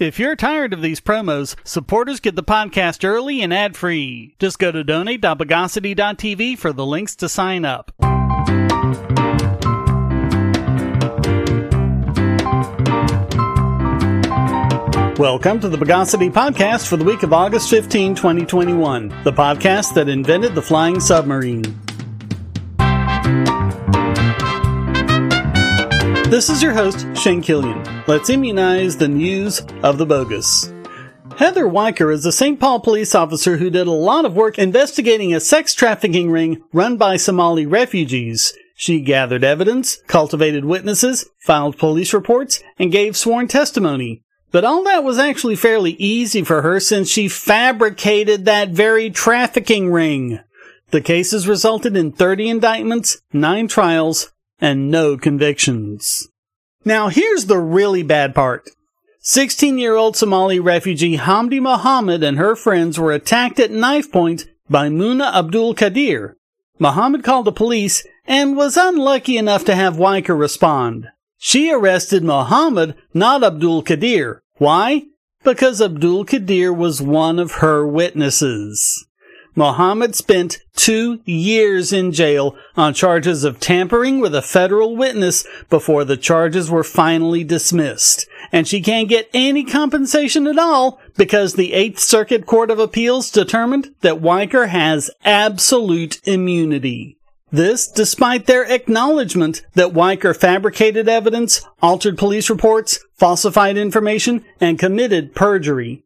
If you're tired of these promos, supporters get the podcast early and ad free. Just go to donate.bogosity.tv for the links to sign up. Welcome to the Bogosity Podcast for the week of August 15, 2021, the podcast that invented the flying submarine. This is your host, Shane Killian. Let's immunize the news of the bogus. Heather Weyker is a St. Paul police officer who did a lot of work investigating a sex trafficking ring run by Somali refugees. She gathered evidence, cultivated witnesses, filed police reports, and gave sworn testimony. But all that was actually fairly easy for her since she fabricated that very trafficking ring. The cases resulted in 30 indictments, 9 trials, and no convictions. Now here's the really bad part. 16 year old Somali refugee Hamdi Mohammed and her friends were attacked at knife point by Muna Abdul Kadir. Mohammed called the police and was unlucky enough to have Weyker respond. She arrested Mohammed, not Abdul Kadir. Why? Because Abdul Kadir was one of her witnesses. Mohammed spent two years in jail on charges of tampering with a federal witness before the charges were finally dismissed. And she can't get any compensation at all because the Eighth Circuit Court of Appeals determined that Weyker has absolute immunity. This despite their acknowledgement that Weyker fabricated evidence, altered police reports, falsified information, and committed perjury.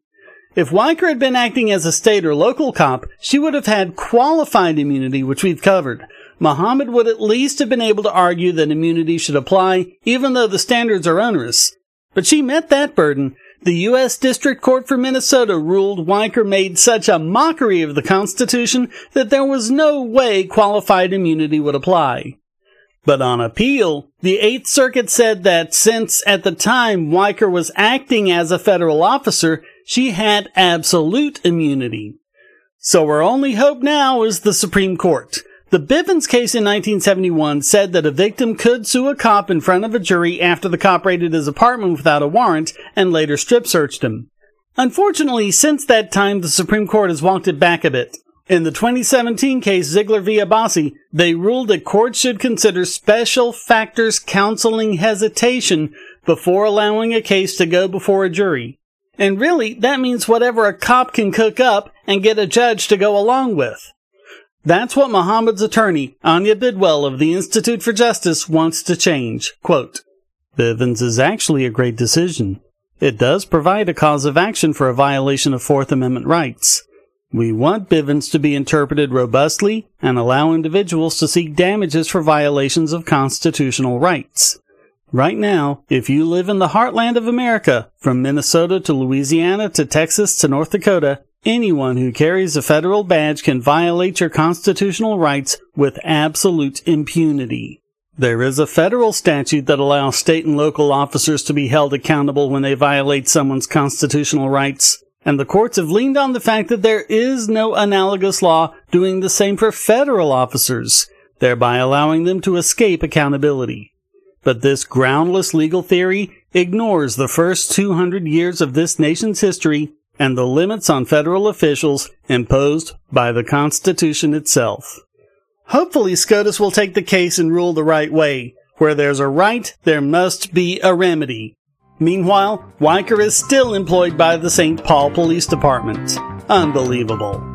If Weyker had been acting as a state or local cop, she would have had qualified immunity, which we've covered. Mohammed would at least have been able to argue that immunity should apply, even though the standards are onerous. But she met that burden, the U.S. District Court for Minnesota ruled Weyker made such a mockery of the Constitution that there was no way qualified immunity would apply. But on appeal, the Eighth Circuit said that since at the time Weyker was acting as a federal officer, she had absolute immunity. So her only hope now is the Supreme Court. The Bivens case in 1971 said that a victim could sue a cop in front of a jury after the cop raided his apartment without a warrant and later strip searched him. Unfortunately, since that time, the Supreme Court has walked it back a bit. In the 2017 case Ziglar v. Abbasi, they ruled that courts should consider special factors counseling hesitation before allowing a case to go before a jury. And really, that means whatever a cop can cook up and get a judge to go along with. That's what Muhammad's attorney, Anya Bidwell of the Institute for Justice, wants to change. Quote, Bivens is actually a great decision. It does provide a cause of action for a violation of Fourth Amendment rights. We want Bivens to be interpreted robustly and allow individuals to seek damages for violations of constitutional rights. Right now, if you live in the heartland of America, from Minnesota to Louisiana to Texas to North Dakota, Anyone who carries a federal badge can violate your constitutional rights with absolute impunity. There is a federal statute that allows state and local officers to be held accountable when they violate someone's constitutional rights, and the courts have leaned on the fact that there is no analogous law doing the same for federal officers, thereby allowing them to escape accountability. But this groundless legal theory ignores the first 200 years of this nation's history and the limits on federal officials imposed by the Constitution itself. Hopefully, SCOTUS will take the case and rule the right way. Where there's a right, there must be a remedy. Meanwhile, Weyker is still employed by the St. Paul Police Department. Unbelievable.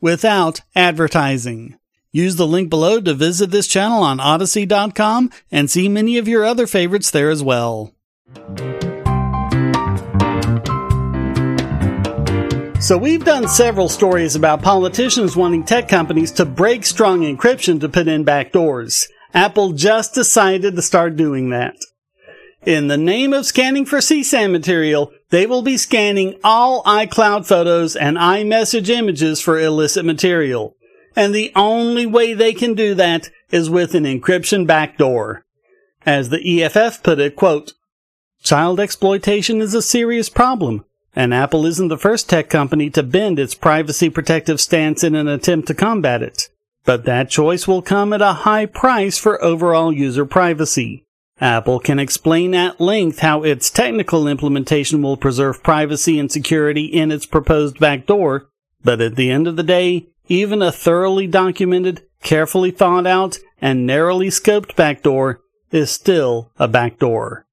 without advertising. Use the link below to visit this channel on Odysee.com and see many of your other favorites there as well. So, we've done several stories about politicians wanting tech companies to break strong encryption to put in backdoors. Apple just decided to start doing that. In the name of scanning for CSAM material, they will be scanning all iCloud photos and iMessage images for illicit material. And the only way they can do that is with an encryption backdoor. As the EFF put it, quote, Child exploitation is a serious problem and Apple isn't the first tech company to bend its privacy protective stance in an attempt to combat it. But that choice will come at a high price for overall user privacy. Apple can explain at length how its technical implementation will preserve privacy and security in its proposed backdoor, but at the end of the day, even a thoroughly documented, carefully thought out, and narrowly scoped backdoor is still a backdoor.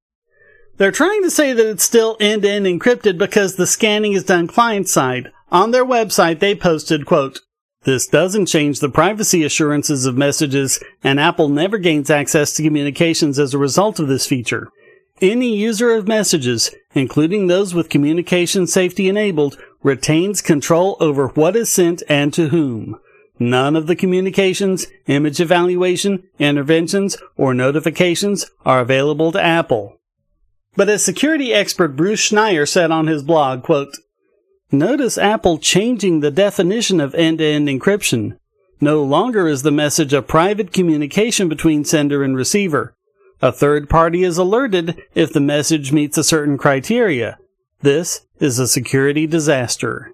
They're trying to say that it's still end-to-end encrypted because the scanning is done client-side. On their website, they posted, quote, this doesn't change the privacy assurances of messages, and Apple never gains access to communications as a result of this feature. Any user of messages, including those with communication safety enabled, retains control over what is sent and to whom. None of the communications, image evaluation, interventions, or notifications are available to Apple. But as security expert Bruce Schneier said on his blog, quote, Notice Apple changing the definition of end-to-end encryption. No longer is the message a private communication between sender and receiver. A third party is alerted if the message meets a certain criteria. This is a security disaster.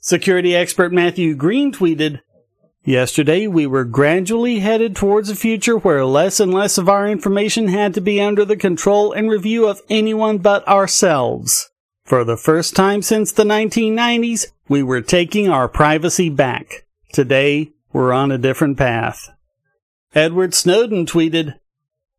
Security expert Matthew Green tweeted, Yesterday, we were gradually headed towards a future where less and less of our information had to be under the control and review of anyone but ourselves. For the first time since the 1990s, we were taking our privacy back. Today, we're on a different path. Edward Snowden tweeted,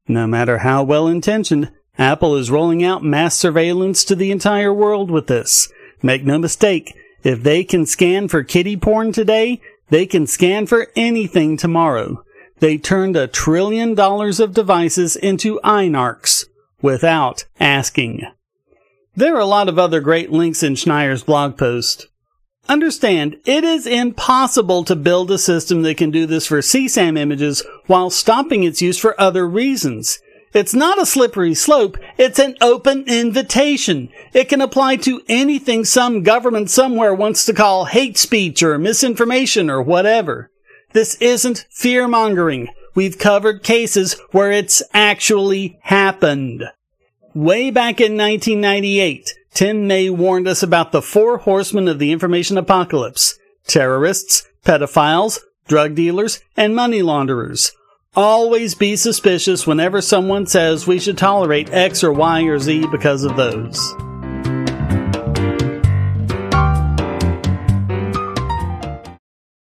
No matter how well intentioned, Apple is rolling out mass surveillance to the entire world with this. Make no mistake, if they can scan for kitty porn today, they can scan for anything tomorrow. They turned a trillion dollars of devices into iNarcs without asking. There are a lot of other great links in Schneier's blog post. Understand, it is impossible to build a system that can do this for CSAM images while stopping its use for other reasons. It's not a slippery slope. It's an open invitation. It can apply to anything some government somewhere wants to call hate speech or misinformation or whatever. This isn't fear mongering. We've covered cases where it's actually happened. Way back in 1998, Tim May warned us about the four horsemen of the information apocalypse. Terrorists, pedophiles, drug dealers, and money launderers. Always be suspicious whenever someone says we should tolerate X or Y or Z because of those.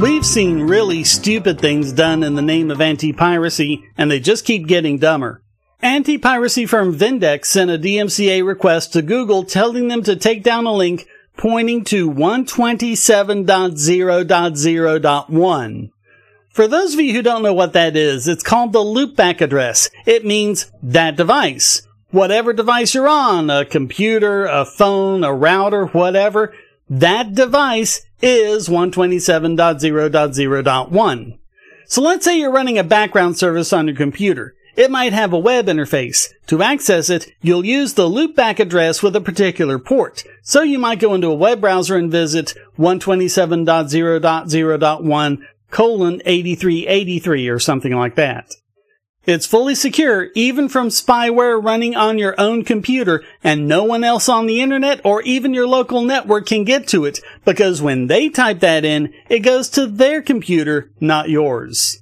We've seen really stupid things done in the name of anti-piracy, and they just keep getting dumber. Anti-piracy firm Vindex sent a DMCA request to Google telling them to take down a link pointing to 127.0.0.1. For those of you who don't know what that is, it's called the loopback address. It means that device. Whatever device you're on, a computer, a phone, a router, whatever, that device is 127.0.0.1. So let's say you're running a background service on your computer. It might have a web interface. To access it, you'll use the loopback address with a particular port. So you might go into a web browser and visit 127.0.0.1 colon 8383 or something like that. It's fully secure even from spyware running on your own computer and no one else on the internet or even your local network can get to it because when they type that in, it goes to their computer, not yours.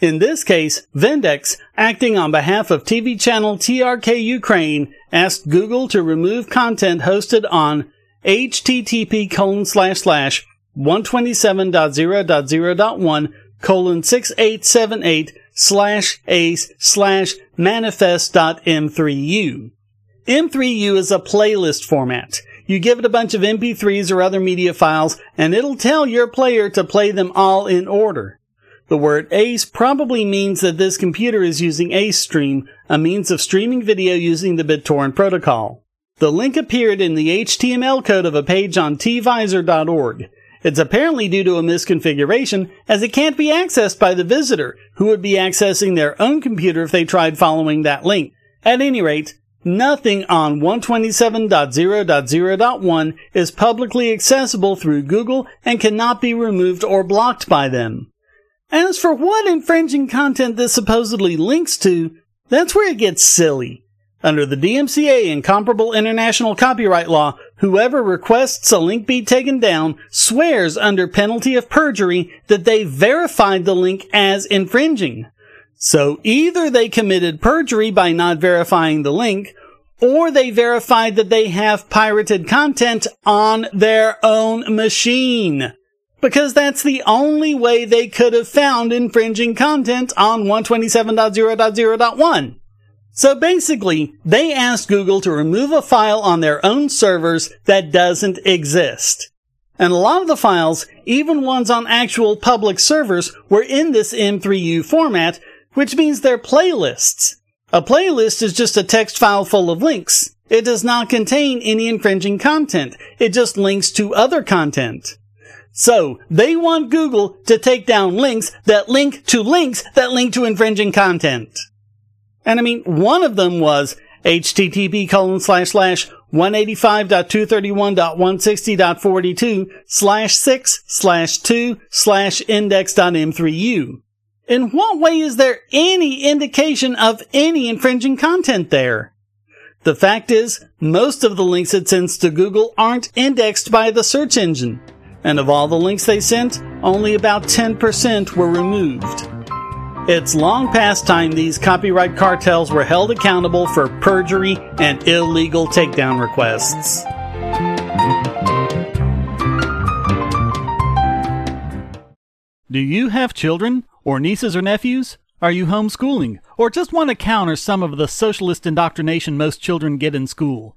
In this case, Vindex, acting on behalf of TV channel TRK Ukraine, asked Google to remove content hosted on http colon slash slash 127.0.0.1 colon 6878 slash ace slash manifest.m3u. M3u is a playlist format. You give it a bunch of MP3s or other media files, and it'll tell your player to play them all in order. The word ACE probably means that this computer is using AceStream, a means of streaming video using the BitTorrent protocol. The link appeared in the HTML code of a page on tvisor.org. It's apparently due to a misconfiguration, as it can't be accessed by the visitor, who would be accessing their own computer if they tried following that link. At any rate, nothing on 127.0.0.1 is publicly accessible through Google and cannot be removed or blocked by them. As for what infringing content this supposedly links to, that's where it gets silly. Under the DMCA and comparable international copyright law, whoever requests a link be taken down swears under penalty of perjury that they verified the link as infringing. So either they committed perjury by not verifying the link, or they verified that they have pirated content on their own machine. Because that's the only way they could have found infringing content on 127.0.0.1. So basically, they asked Google to remove a file on their own servers that doesn't exist. And a lot of the files, even ones on actual public servers, were in this M3U format, which means they're playlists. A playlist is just a text file full of links. It does not contain any infringing content. It just links to other content. So, they want Google to take down links that link to links that link to infringing content. And I mean, one of them was http colon slash slash 185.231.160.42 slash 6 slash 2 slash index.m3u. In what way is there any indication of any infringing content there? The fact is, most of the links it sends to Google aren't indexed by the search engine. And of all the links they sent, only about 10% were removed. It's long past time these copyright cartels were held accountable for perjury and illegal takedown requests. Do you have children, or nieces or nephews? Are you homeschooling, or just want to counter some of the socialist indoctrination most children get in school?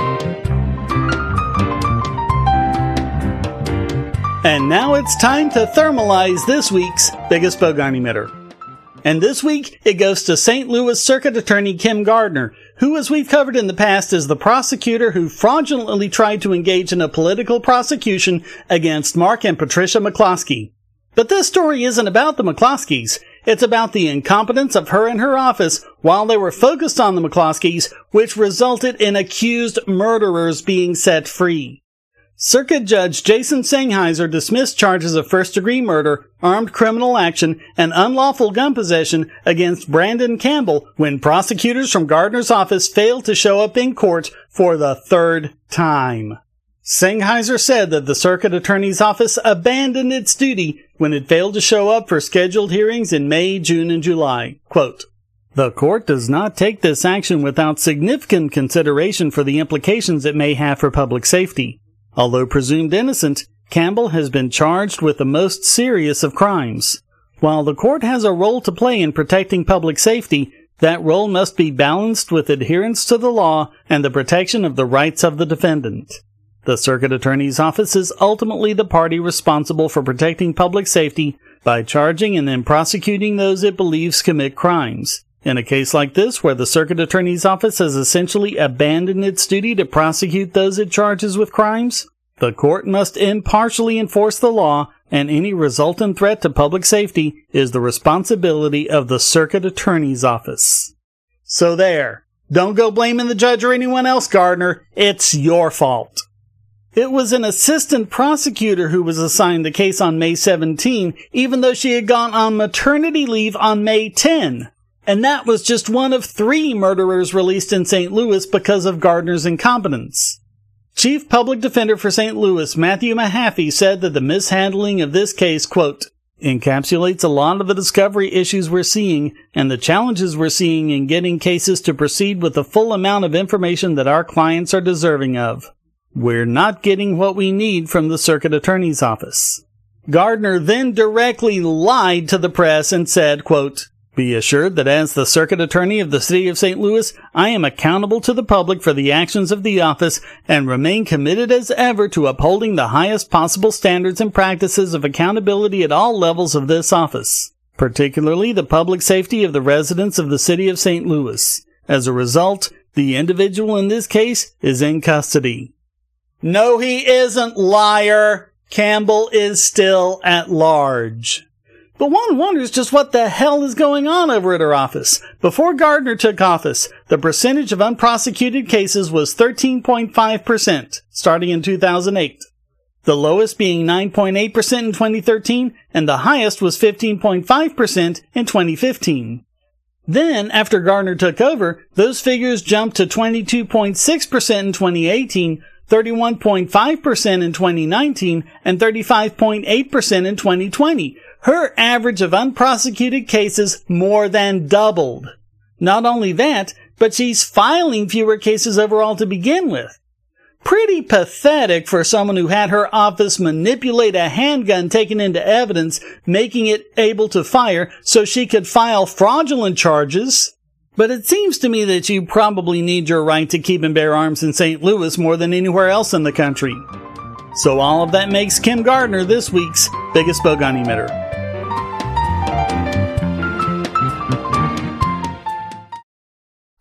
And now it's time to thermalize this week's biggest bogon emitter. And this week, it goes to St. Louis Circuit Attorney Kim Gardner, who, as we've covered in the past, is the prosecutor who fraudulently tried to engage in a political prosecution against Mark and Patricia McCloskey. But this story isn't about the McCloskeys. It's about the incompetence of her and her office while they were focused on the McCloskeys, which resulted in accused murderers being set free. Circuit Judge Jason Sengheiser dismissed charges of first degree murder, armed criminal action, and unlawful gun possession against Brandon Campbell when prosecutors from Gardner's office failed to show up in court for the third time. Sengheiser said that the circuit attorney's office abandoned its duty when it failed to show up for scheduled hearings in May, June, and July. Quote, the court does not take this action without significant consideration for the implications it may have for public safety. Although presumed innocent, Campbell has been charged with the most serious of crimes. While the court has a role to play in protecting public safety, that role must be balanced with adherence to the law and the protection of the rights of the defendant. The circuit attorney's office is ultimately the party responsible for protecting public safety by charging and then prosecuting those it believes commit crimes. In a case like this, where the circuit attorney's office has essentially abandoned its duty to prosecute those it charges with crimes, the court must impartially enforce the law, and any resultant threat to public safety is the responsibility of the circuit attorney's office. So there. Don't go blaming the judge or anyone else, Gardner. It's your fault. It was an assistant prosecutor who was assigned the case on May 17, even though she had gone on maternity leave on May 10. And that was just one of three murderers released in St. Louis because of Gardner's incompetence. Chief Public Defender for St. Louis, Matthew Mahaffey, said that the mishandling of this case, quote, encapsulates a lot of the discovery issues we're seeing and the challenges we're seeing in getting cases to proceed with the full amount of information that our clients are deserving of. We're not getting what we need from the circuit attorney's office. Gardner then directly lied to the press and said, quote, be assured that as the circuit attorney of the city of St. Louis, I am accountable to the public for the actions of the office and remain committed as ever to upholding the highest possible standards and practices of accountability at all levels of this office, particularly the public safety of the residents of the city of St. Louis. As a result, the individual in this case is in custody. No, he isn't, liar. Campbell is still at large. But one wonders just what the hell is going on over at her office. Before Gardner took office, the percentage of unprosecuted cases was 13.5%, starting in 2008. The lowest being 9.8% in 2013, and the highest was 15.5% in 2015. Then, after Gardner took over, those figures jumped to 22.6% in 2018, 31.5% in 2019, and 35.8% in 2020, her average of unprosecuted cases more than doubled. Not only that, but she's filing fewer cases overall to begin with. Pretty pathetic for someone who had her office manipulate a handgun taken into evidence, making it able to fire so she could file fraudulent charges. But it seems to me that you probably need your right to keep and bear arms in St. Louis more than anywhere else in the country. So all of that makes Kim Gardner this week's biggest bogon emitter.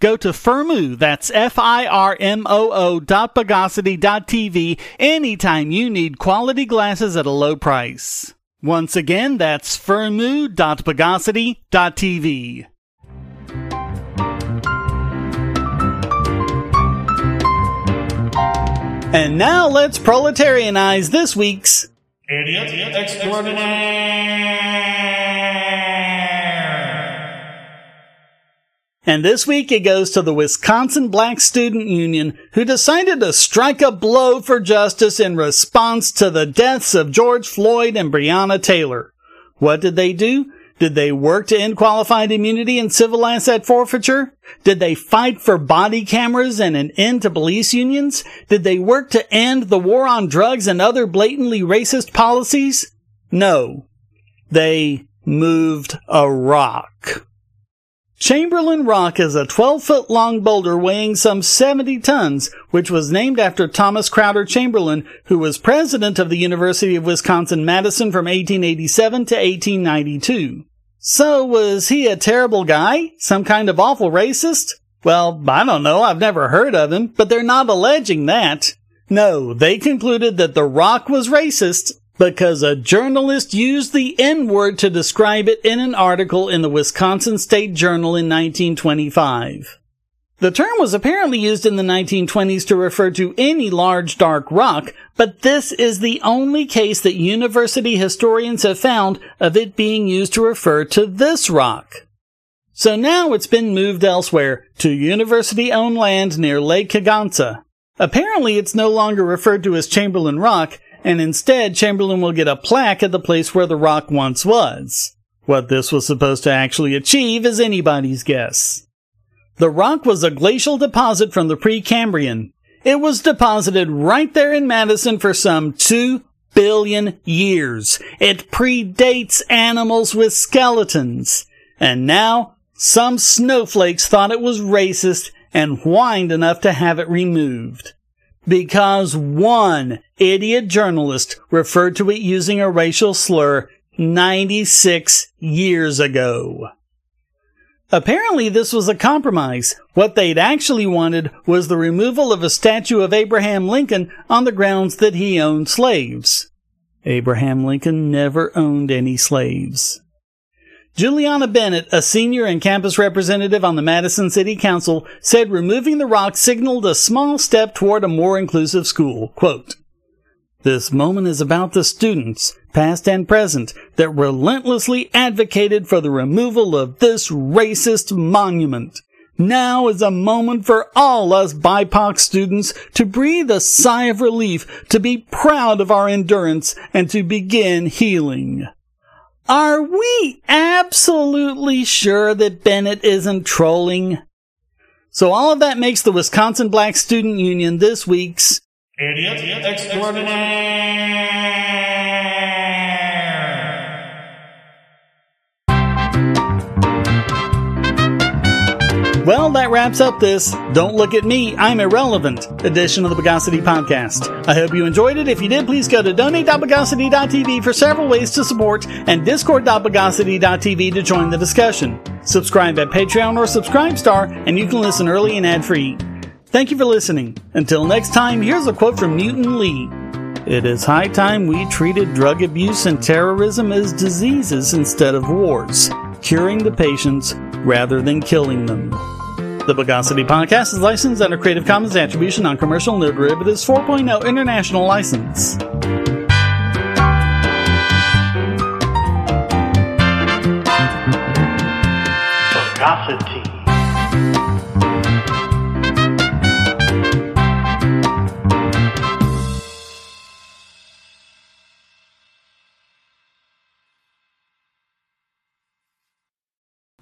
Go to Firmoo, that's F-I-R-M-O-O dot Bogosity dot TV anytime you need quality glasses at a low price. Once again, that's Firmoo dot Bogosity dot TV. And now let's proletarianize this week's Idiot Extraordinaire! And this week it goes to the Wisconsin Black Student Union, who decided to strike a blow for justice in response to the deaths of George Floyd and Breonna Taylor. What did they do? Did they work to end qualified immunity and civil asset forfeiture? Did they fight for body cameras and an end to police unions? Did they work to end the war on drugs and other blatantly racist policies? No. They moved a rock. Chamberlin Rock is a 12 foot long boulder weighing some 70 tons, which was named after Thomas Chrowder Chamberlin, who was president of the University of Wisconsin Madison from 1887 to 1892. So was he a terrible guy? Some kind of awful racist? Well, I don't know. I've never heard of him, but they're not alleging that. No, they concluded that the rock was racist because a journalist used the N word to describe it in an article in the Wisconsin State Journal in 1925. The term was apparently used in the 1920s to refer to any large dark rock, but this is the only case that university historians have found of it being used to refer to this rock. So now it's been moved elsewhere to university owned land near Lake Kegonsa. Apparently it's no longer referred to as Chamberlin Rock, and instead Chamberlin will get a plaque at the place where the rock once was. What this was supposed to actually achieve is anybody's guess. The rock was a glacial deposit from the Precambrian. It was deposited right there in Madison for some two billion years. It predates animals with skeletons. And now, some snowflakes thought it was racist and whined enough to have it removed. Because one idiot journalist referred to it using a racial slur 96 years ago. Apparently, this was a compromise. What they'd actually wanted was the removal of a statue of Abraham Lincoln on the grounds that he owned slaves. Abraham Lincoln never owned any slaves. Juliana Bennett, a senior and campus representative on the Madison City Council, said removing the rock signaled a small step toward a more inclusive school. Quote, this moment is about the students, past and present, that relentlessly advocated for the removal of this racist monument. Now is a moment for all us BIPOC students to breathe a sigh of relief, to be proud of our endurance, and to begin healing. Are we absolutely sure that Bennett isn't trolling? So all of that makes the Wisconsin Black Student Union this week's Idiot Extraordinaire! Well, that wraps up this Don't Look at Me, I'm Irrelevant edition of the Bogosity Podcast. I hope you enjoyed it. If you did, please go to donate.bogosity.tv for several ways to support and discord.bogosity.tv to join the discussion. Subscribe at Patreon or Subscribestar, and you can listen early and ad free. Thank you for listening. Until next time, here's a quote from Newton Lee. It is high time we treated drug abuse and terrorism as diseases instead of wars, curing the patients rather than killing them. The Bogosity Podcast is licensed under Creative Commons Attribution Non-Commercial No Derivatives 4.0 International License. Bogosity.